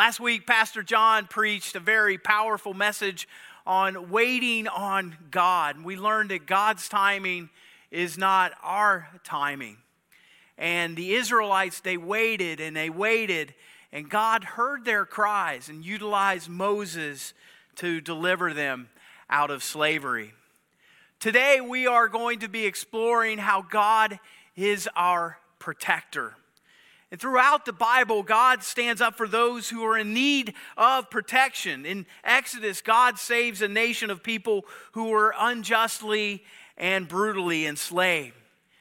Last week, Pastor John preached a very powerful message on waiting on God. We learned that God's timing is not our timing. And the Israelites, they waited and they waited, and God heard their cries and utilized Moses to deliver them out of slavery. Today, we are going to be exploring how God is our protector. And throughout the Bible, God stands up for those who are in need of protection. In Exodus, God saves a nation of people who were unjustly and brutally enslaved.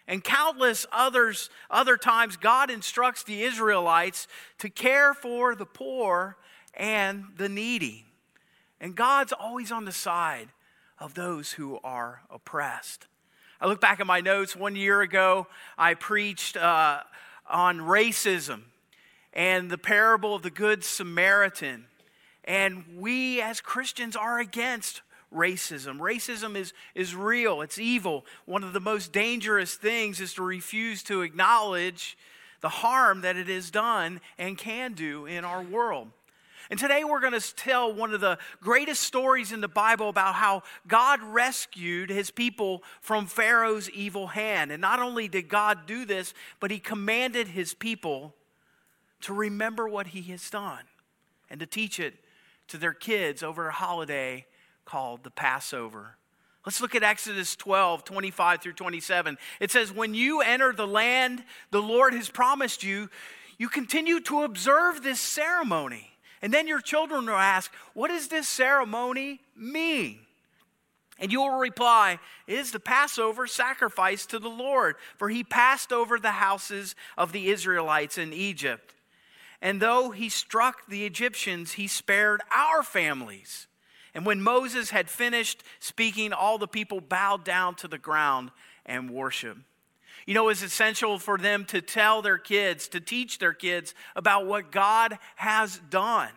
And countless others, other times, God instructs the Israelites to care for the poor and the needy. And God's always on the side of those who are oppressed. I look back at my notes one year ago, I preached uh, on racism and the parable of the Good Samaritan. And we as Christians are against racism. Racism is, is real, it's evil. One of the most dangerous things is to refuse to acknowledge the harm that it has done and can do in our world. And today we're going to tell one of the greatest stories in the Bible about how God rescued his people from Pharaoh's evil hand. And not only did God do this, but he commanded his people to remember what he has done and to teach it to their kids over a holiday called the Passover. Let's look at Exodus 12, 25 through 27. It says, When you enter the land the Lord has promised you, you continue to observe this ceremony and then your children will ask, What does this ceremony mean? And you will reply, It is the Passover sacrifice to the Lord, for he passed over the houses of the Israelites in Egypt. And though he struck the Egyptians, he spared our families. And when Moses had finished speaking, all the people bowed down to the ground and worshiped. You know, it's essential for them to tell their kids, to teach their kids about what God has done.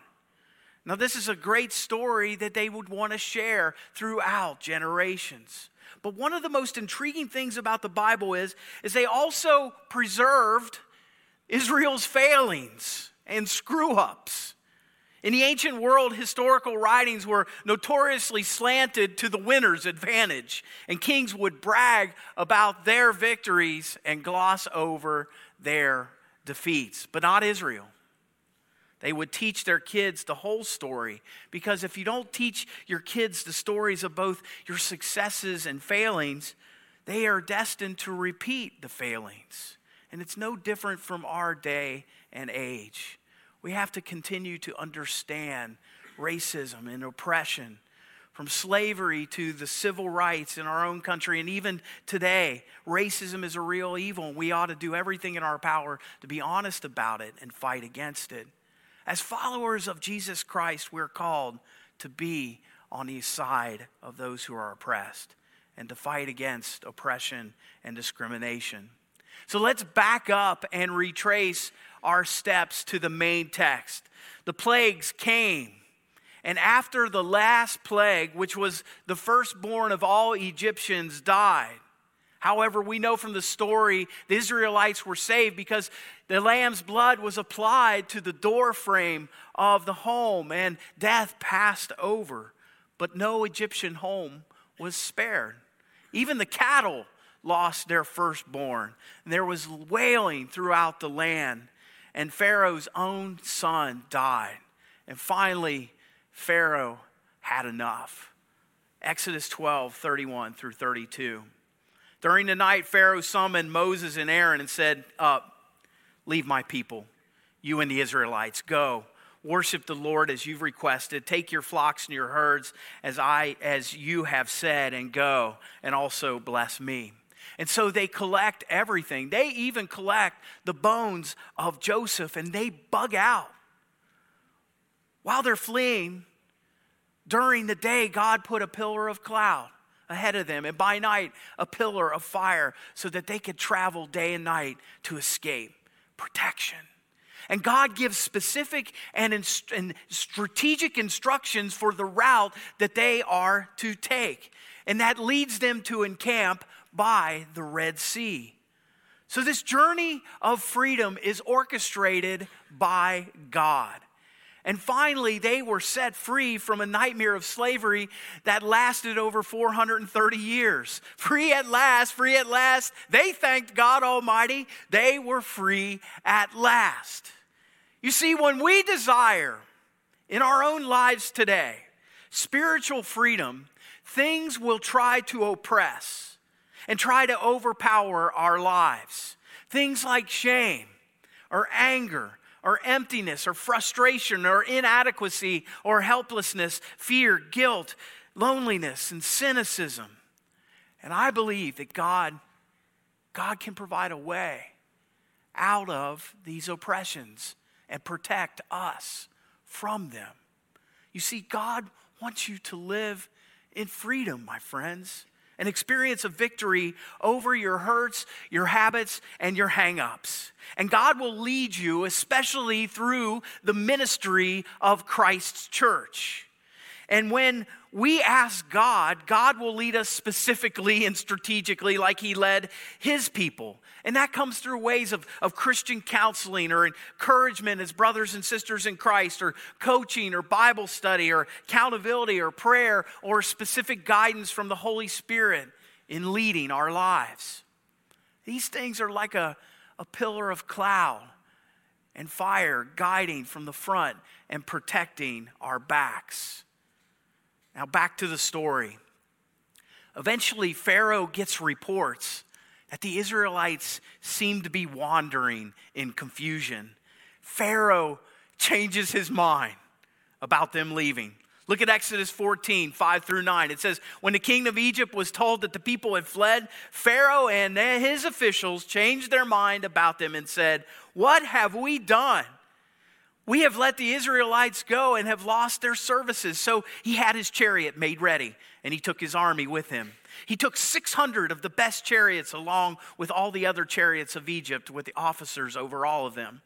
Now, this is a great story that they would want to share throughout generations. But one of the most intriguing things about the Bible is, is they also preserved Israel's failings and screw ups. In the ancient world, historical writings were notoriously slanted to the winner's advantage, and kings would brag about their victories and gloss over their defeats, but not Israel. They would teach their kids the whole story because if you don't teach your kids the stories of both your successes and failings, they are destined to repeat the failings. And it's no different from our day and age. We have to continue to understand racism and oppression, from slavery to the civil rights in our own country, and even today, racism is a real evil, and we ought to do everything in our power to be honest about it and fight against it. As followers of Jesus Christ, we're called to be on the side of those who are oppressed and to fight against oppression and discrimination. So let's back up and retrace our steps to the main text. The plagues came. And after the last plague, which was the firstborn of all Egyptians, died. However, we know from the story the Israelites were saved because the lamb's blood was applied to the doorframe of the home and death passed over. But no Egyptian home was spared. Even the cattle lost their firstborn. There was wailing throughout the land and Pharaoh's own son died. And finally, Pharaoh had enough. Exodus 12, 31 through 32. During the night, Pharaoh summoned Moses and Aaron and said, leave my people, you and the Israelites. Go, worship the Lord as you've requested. Take your flocks and your herds as I as you have said, and go, and also bless me. And so they collect everything. They even collect the bones of Joseph and they bug out. While they're fleeing, during the day, God put a pillar of cloud ahead of them, and by night, a pillar of fire so that they could travel day and night to escape. Protection. And God gives specific and, inst- and, strategic instructions for the route that they are to take. And that leads them to encamp by the Red Sea. So, this journey of freedom is orchestrated by God. And finally, they were set free from a nightmare of slavery that lasted over 430 years. Free at last, free at last. They thanked God Almighty. They were free at last. You see, when we desire in our own lives today spiritual freedom, things will try to oppress and try to overpower our lives. Things like shame or anger or emptiness or frustration or inadequacy or helplessness, fear, guilt, loneliness, and cynicism. And I believe that God, God can provide a way out of these oppressions and protect us from them. You see, God wants you to live in freedom, my friends, an experience of victory over your hurts, your habits, and your hangups. And God will lead you, especially through the ministry of Christ's church. And when we ask God, God will lead us specifically and strategically like He led His people. And that comes through ways of, of Christian counseling or encouragement as brothers and sisters in Christ, or coaching or Bible study or accountability or prayer or specific guidance from the Holy Spirit in leading our lives. These things are like a, a pillar of cloud and fire guiding from the front and protecting our backs. Now, back to the story. Eventually, Pharaoh gets reports that the Israelites seem to be wandering in confusion. Pharaoh changes his mind about them leaving. Look at Exodus 14, 5 through 9. It says, When the king of Egypt was told that the people had fled, Pharaoh and his officials changed their mind about them and said, What have we done? We have let the Israelites go and have lost their services. So he had his chariot made ready, and he took his army with him. He took 600 of the best chariots along with all the other chariots of Egypt, with the officers over all of them.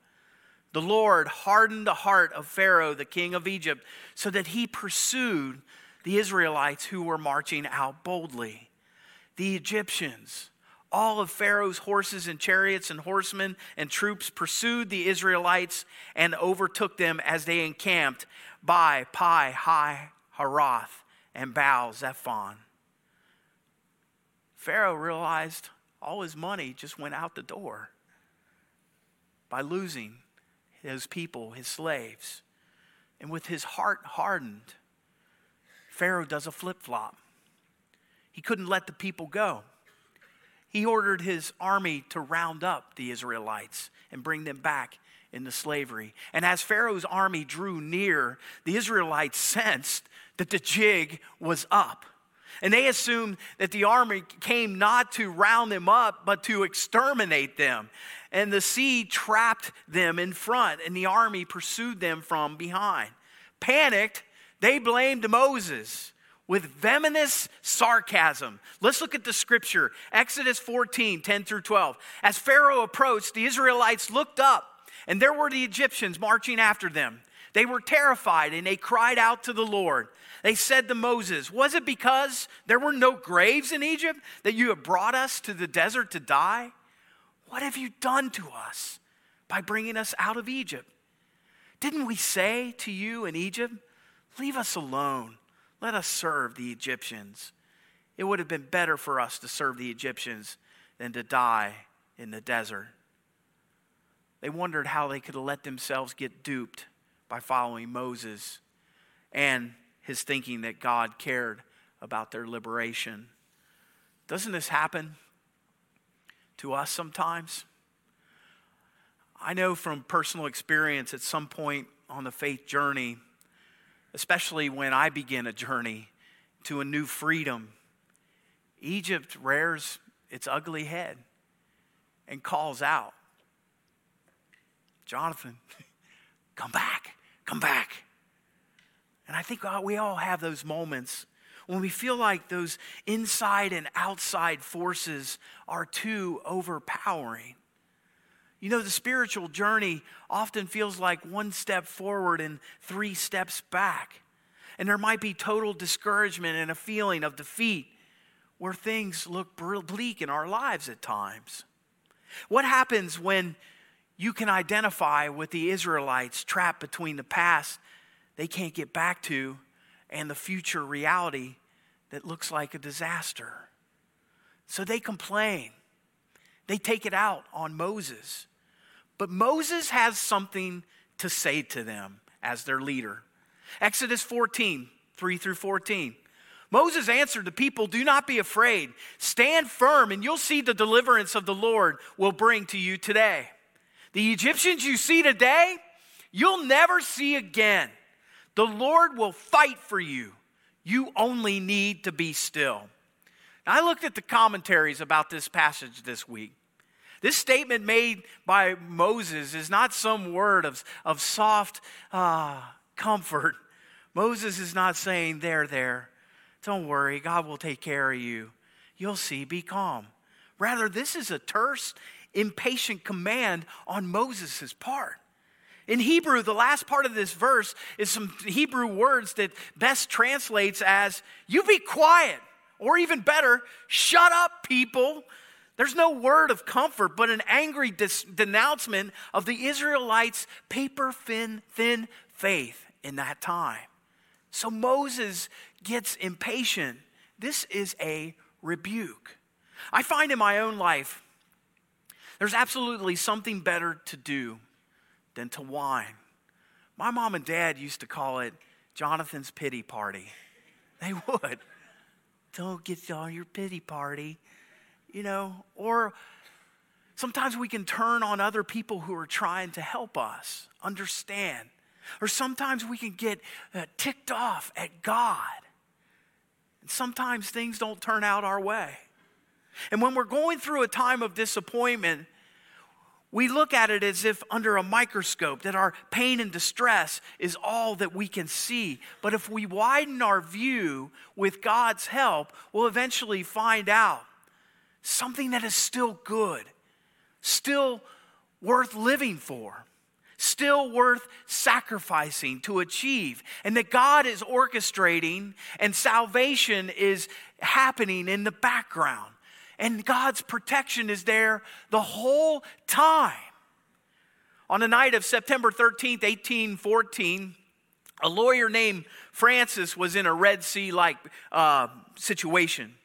The Lord hardened the heart of Pharaoh, the king of Egypt, so that he pursued the Israelites who were marching out boldly. The Egyptians, all of Pharaoh's horses and chariots and horsemen and troops pursued the Israelites and overtook them as they encamped by Pi Hi Haroth and Baal Zephon. Pharaoh realized all his money just went out the door by losing his people, his slaves. And with his heart hardened, Pharaoh does a flip flop. He couldn't let the people go he ordered his army to round up the Israelites and bring them back into slavery. And as Pharaoh's army drew near, the Israelites sensed that the jig was up. And they assumed that the army came not to round them up, but to exterminate them. And the sea trapped them in front, and the army pursued them from behind. Panicked, they blamed Moses with venomous sarcasm. Let's look at the scripture Exodus 14 10 through 12. As Pharaoh approached, the Israelites looked up, and there were the Egyptians marching after them. They were terrified and they cried out to the Lord. They said to Moses, Was it because there were no graves in Egypt that you have brought us to the desert to die? What have you done to us by bringing us out of Egypt? Didn't we say to you in Egypt, Leave us alone? Let us serve the Egyptians. It would have been better for us to serve the Egyptians than to die in the desert. They wondered how they could let themselves get duped by following Moses and his thinking that God cared about their liberation. Doesn't this happen to us sometimes? I know from personal experience at some point on the faith journey, especially when I begin a journey to a new freedom, Egypt rears its ugly head and calls out, Jonathan, come back, come back. And I think uh, we all have those moments when we feel like those inside and outside forces are too overpowering. You know, the spiritual journey often feels like one step forward and three steps back. And there might be total discouragement and a feeling of defeat where things look bleak in our lives at times. What happens when you can identify with the Israelites trapped between the past they can't get back to and the future reality that looks like a disaster. So they complain. They take it out on Moses. But Moses has something to say to them as their leader. Exodus 14, 3 through 14. Moses answered the people, Do not be afraid. Stand firm, and you'll see the deliverance of the Lord will bring to you today. The Egyptians you see today, you'll never see again. The Lord will fight for you. You only need to be still. Now, I looked at the commentaries about this passage this week. This statement made by Moses is not some word of, of soft uh, comfort. Moses is not saying, There, there, don't worry, God will take care of you. You'll see, be calm. Rather, this is a terse, impatient command on Moses' part. In Hebrew, the last part of this verse is some Hebrew words that best translates as, You be quiet, or even better, shut up, people. There's no word of comfort, but an angry dis- denouncement of the Israelites' paper thin, thin faith in that time. So Moses gets impatient. This is a rebuke. I find in my own life, there's absolutely something better to do than to whine. My mom and dad used to call it Jonathan's pity party. They would. Don't get all your pity party you know, or sometimes we can turn on other people who are trying to help us understand. Or sometimes we can get uh, ticked off at God. And sometimes things don't turn out our way. And when we're going through a time of disappointment, we look at it as if under a microscope, that our pain and distress is all that we can see. But if we widen our view with God's help, we'll eventually find out something that is still good, still worth living for, still worth sacrificing to achieve, and that God is orchestrating and salvation is happening in the background. And God's protection is there the whole time. On the night of September 13th, 1814, a lawyer named Francis was in a Red Sea like uh, situation.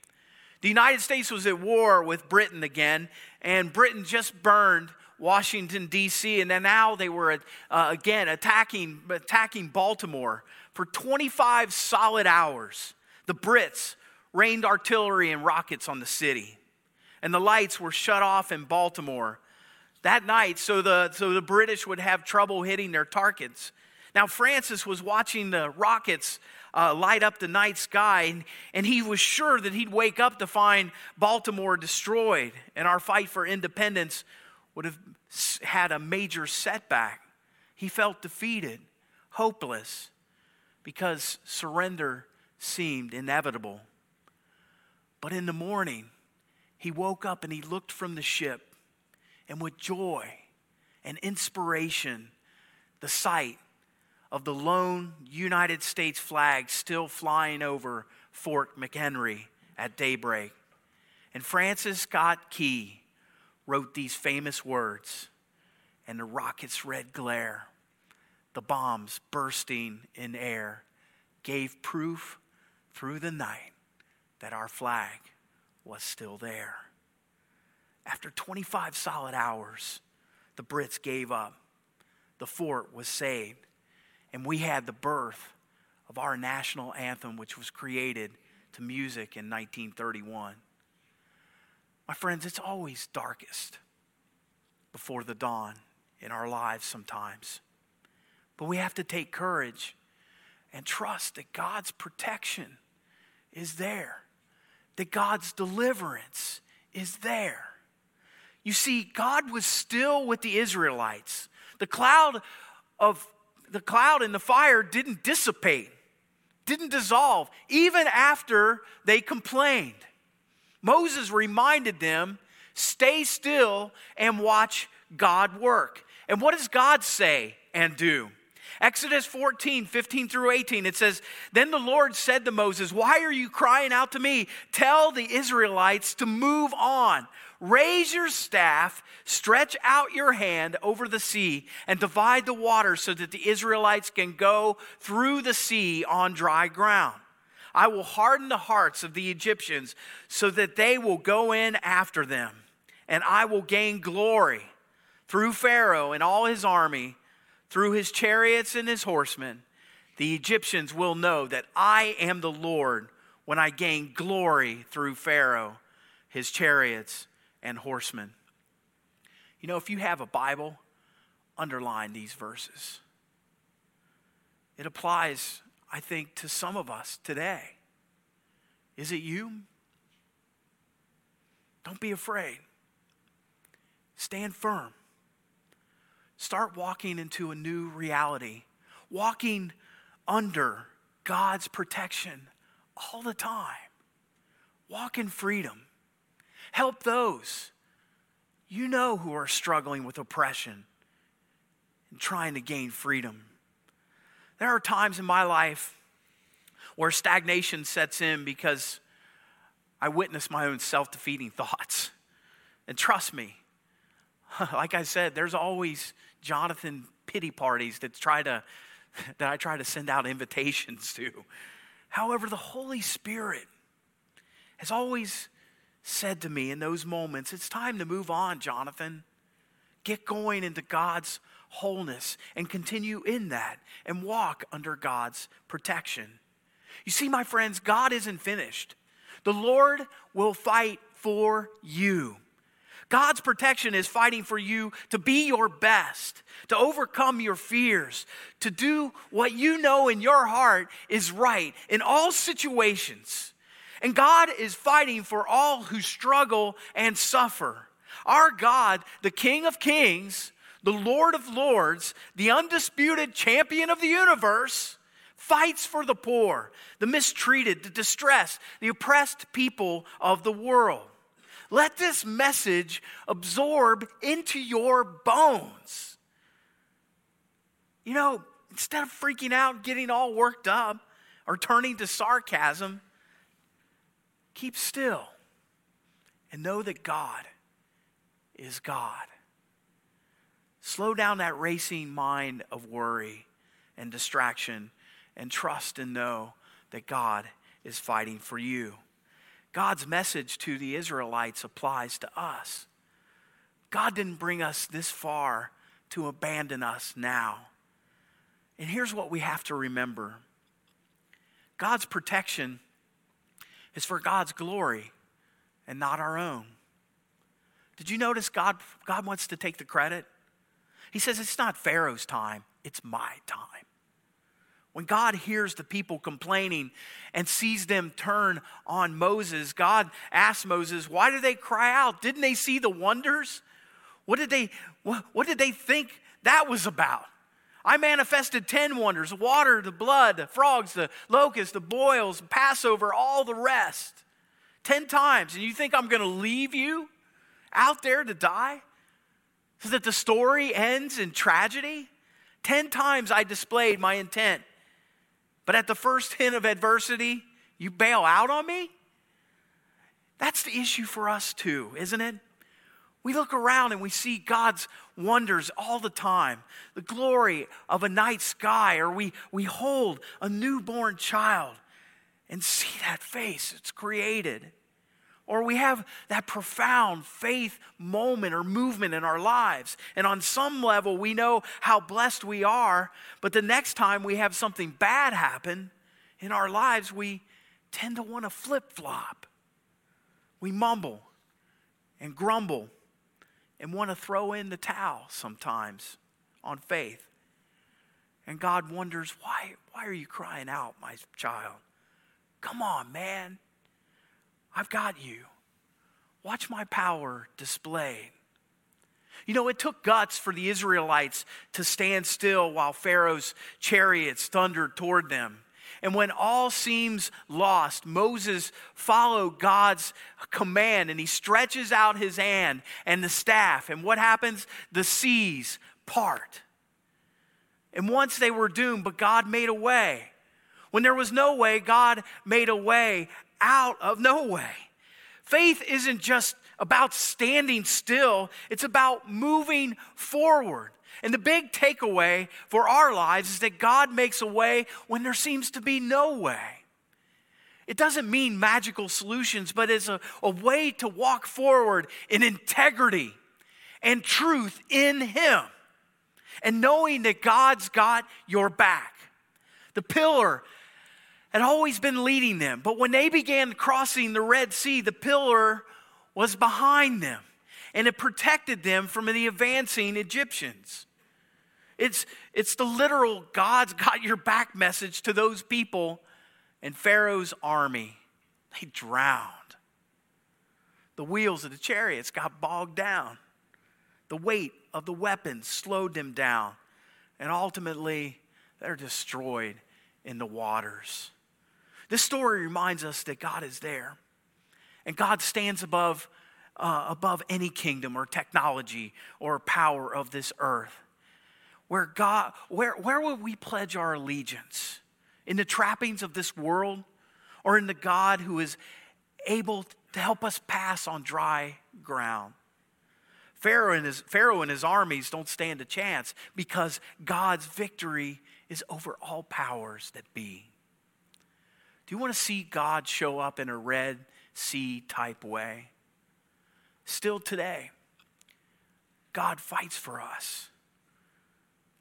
The United States was at war with Britain again, and Britain just burned Washington, D.C., and then now they were uh, again attacking, attacking Baltimore for 25 solid hours. The Brits rained artillery and rockets on the city, and the lights were shut off in Baltimore that night so the, so the British would have trouble hitting their targets. Now, Francis was watching the rockets uh, light up the night sky, and, and he was sure that he'd wake up to find Baltimore destroyed, and our fight for independence would have had a major setback. He felt defeated, hopeless, because surrender seemed inevitable. But in the morning, he woke up and he looked from the ship, and with joy and inspiration, the sight of the lone United States flag still flying over Fort McHenry at daybreak. And Francis Scott Key wrote these famous words, and the rocket's red glare, the bombs bursting in air, gave proof through the night that our flag was still there. After 25 solid hours, the Brits gave up. The fort was saved and we had the birth of our national anthem, which was created to music in 1931. My friends, it's always darkest before the dawn in our lives sometimes. But we have to take courage and trust that God's protection is there, that God's deliverance is there. You see, God was still with the Israelites. The cloud of the cloud and the fire didn't dissipate, didn't dissolve, even after they complained. Moses reminded them stay still and watch God work. And what does God say and do? Exodus 14, 15 through 18, it says, Then the Lord said to Moses, Why are you crying out to me? Tell the Israelites to move on. Raise your staff, stretch out your hand over the sea, and divide the water so that the Israelites can go through the sea on dry ground. I will harden the hearts of the Egyptians so that they will go in after them, and I will gain glory through Pharaoh and all his army through his chariots and his horsemen, the Egyptians will know that I am the Lord when I gain glory through Pharaoh, his chariots, and horsemen. You know, if you have a Bible, underline these verses. It applies, I think, to some of us today. Is it you? Don't be afraid. Stand firm. Start walking into a new reality, walking under God's protection all the time. Walk in freedom. Help those you know who are struggling with oppression and trying to gain freedom. There are times in my life where stagnation sets in because I witness my own self defeating thoughts. And trust me, like I said, there's always Jonathan pity parties that try to that I try to send out invitations to. However, the Holy Spirit has always said to me in those moments, it's time to move on, Jonathan. Get going into God's wholeness and continue in that and walk under God's protection. You see, my friends, God isn't finished. The Lord will fight for you. God's protection is fighting for you to be your best, to overcome your fears, to do what you know in your heart is right in all situations. And God is fighting for all who struggle and suffer. Our God, the King of Kings, the Lord of Lords, the undisputed champion of the universe, fights for the poor, the mistreated, the distressed, the oppressed people of the world. Let this message absorb into your bones. You know, instead of freaking out, getting all worked up, or turning to sarcasm, keep still and know that God is God. Slow down that racing mind of worry and distraction and trust and know that God is fighting for you. God's message to the Israelites applies to us. God didn't bring us this far to abandon us now. And here's what we have to remember God's protection is for God's glory and not our own. Did you notice God, God wants to take the credit? He says, It's not Pharaoh's time, it's my time. When God hears the people complaining and sees them turn on Moses, God asks Moses, Why do they cry out? Didn't they see the wonders? What did they, what did they think that was about? I manifested 10 wonders water, the blood, the frogs, the locusts, the boils, Passover, all the rest. 10 times. And you think I'm going to leave you out there to die? So that the story ends in tragedy? 10 times I displayed my intent but at the first hint of adversity, you bail out on me? That's the issue for us too, isn't it? We look around and we see God's wonders all the time. The glory of a night sky, or we, we hold a newborn child and see that face it's created. Or we have that profound faith moment or movement in our lives. And on some level, we know how blessed we are. But the next time we have something bad happen in our lives, we tend to want to flip flop. We mumble and grumble and want to throw in the towel sometimes on faith. And God wonders, why, why are you crying out, my child? Come on, man. I've got you. Watch my power displayed. You know, it took guts for the Israelites to stand still while Pharaoh's chariots thundered toward them. And when all seems lost, Moses followed God's command and he stretches out his hand and the staff. And what happens? The seas part. And once they were doomed, but God made a way. When there was no way, God made a way out of no way. Faith isn't just about standing still, it's about moving forward. And the big takeaway for our lives is that God makes a way when there seems to be no way. It doesn't mean magical solutions, but it's a, a way to walk forward in integrity and truth in Him. And knowing that God's got your back. The pillar had always been leading them, but when they began crossing the Red Sea, the pillar was behind them and it protected them from the advancing Egyptians. It's, it's the literal God's got your back message to those people and Pharaoh's army. They drowned. The wheels of the chariots got bogged down. The weight of the weapons slowed them down. And ultimately, they're destroyed in the waters. This story reminds us that God is there. And God stands above, uh, above any kingdom or technology or power of this earth. Where God, where, where would we pledge our allegiance? In the trappings of this world or in the God who is able to help us pass on dry ground? Pharaoh and, his, Pharaoh and his armies don't stand a chance because God's victory is over all powers that be. Do you want to see God show up in a Red Sea type way? Still today, God fights for us,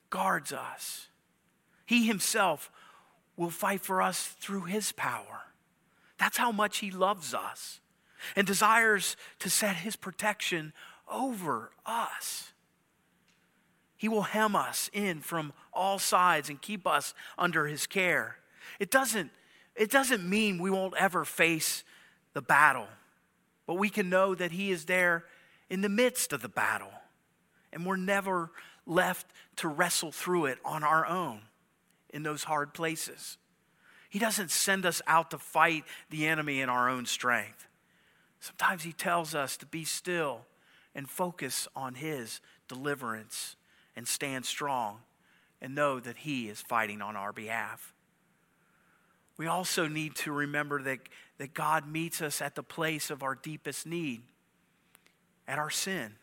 guards us. He himself will fight for us through his power. That's how much he loves us and desires to set his protection over us. He will hem us in from all sides and keep us under his care. It doesn't, it doesn't mean we won't ever face the battle, but we can know that he is there in the midst of the battle. And we're never left to wrestle through it on our own in those hard places. He doesn't send us out to fight the enemy in our own strength. Sometimes He tells us to be still and focus on His deliverance and stand strong and know that He is fighting on our behalf. We also need to remember that, that God meets us at the place of our deepest need, at our sin,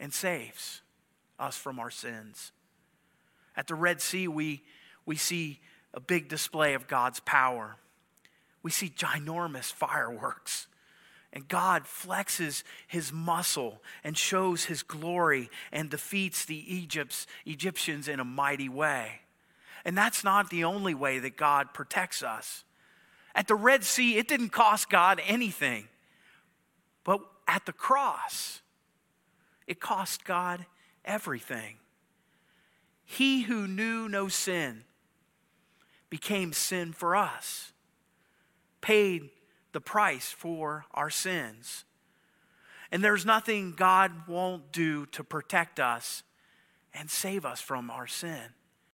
and saves us from our sins. At the Red Sea, we, we see a big display of God's power. We see ginormous fireworks. And God flexes his muscle and shows his glory and defeats the Egypts, Egyptians in a mighty way. And that's not the only way that God protects us. At the Red Sea, it didn't cost God anything. But at the cross, it cost God everything. He who knew no sin became sin for us, paid the price for our sins. And there's nothing God won't do to protect us and save us from our sin.